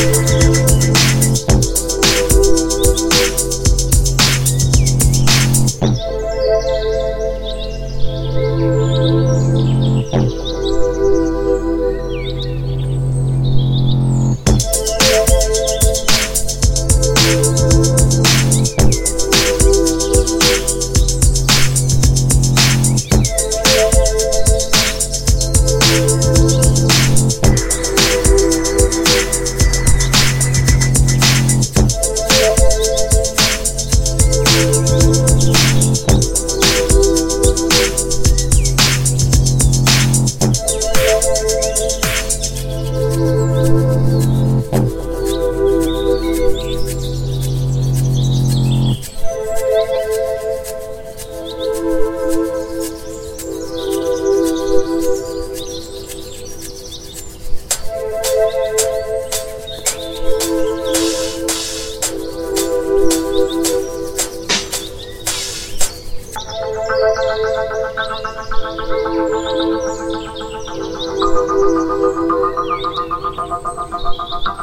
Thank ハハハハ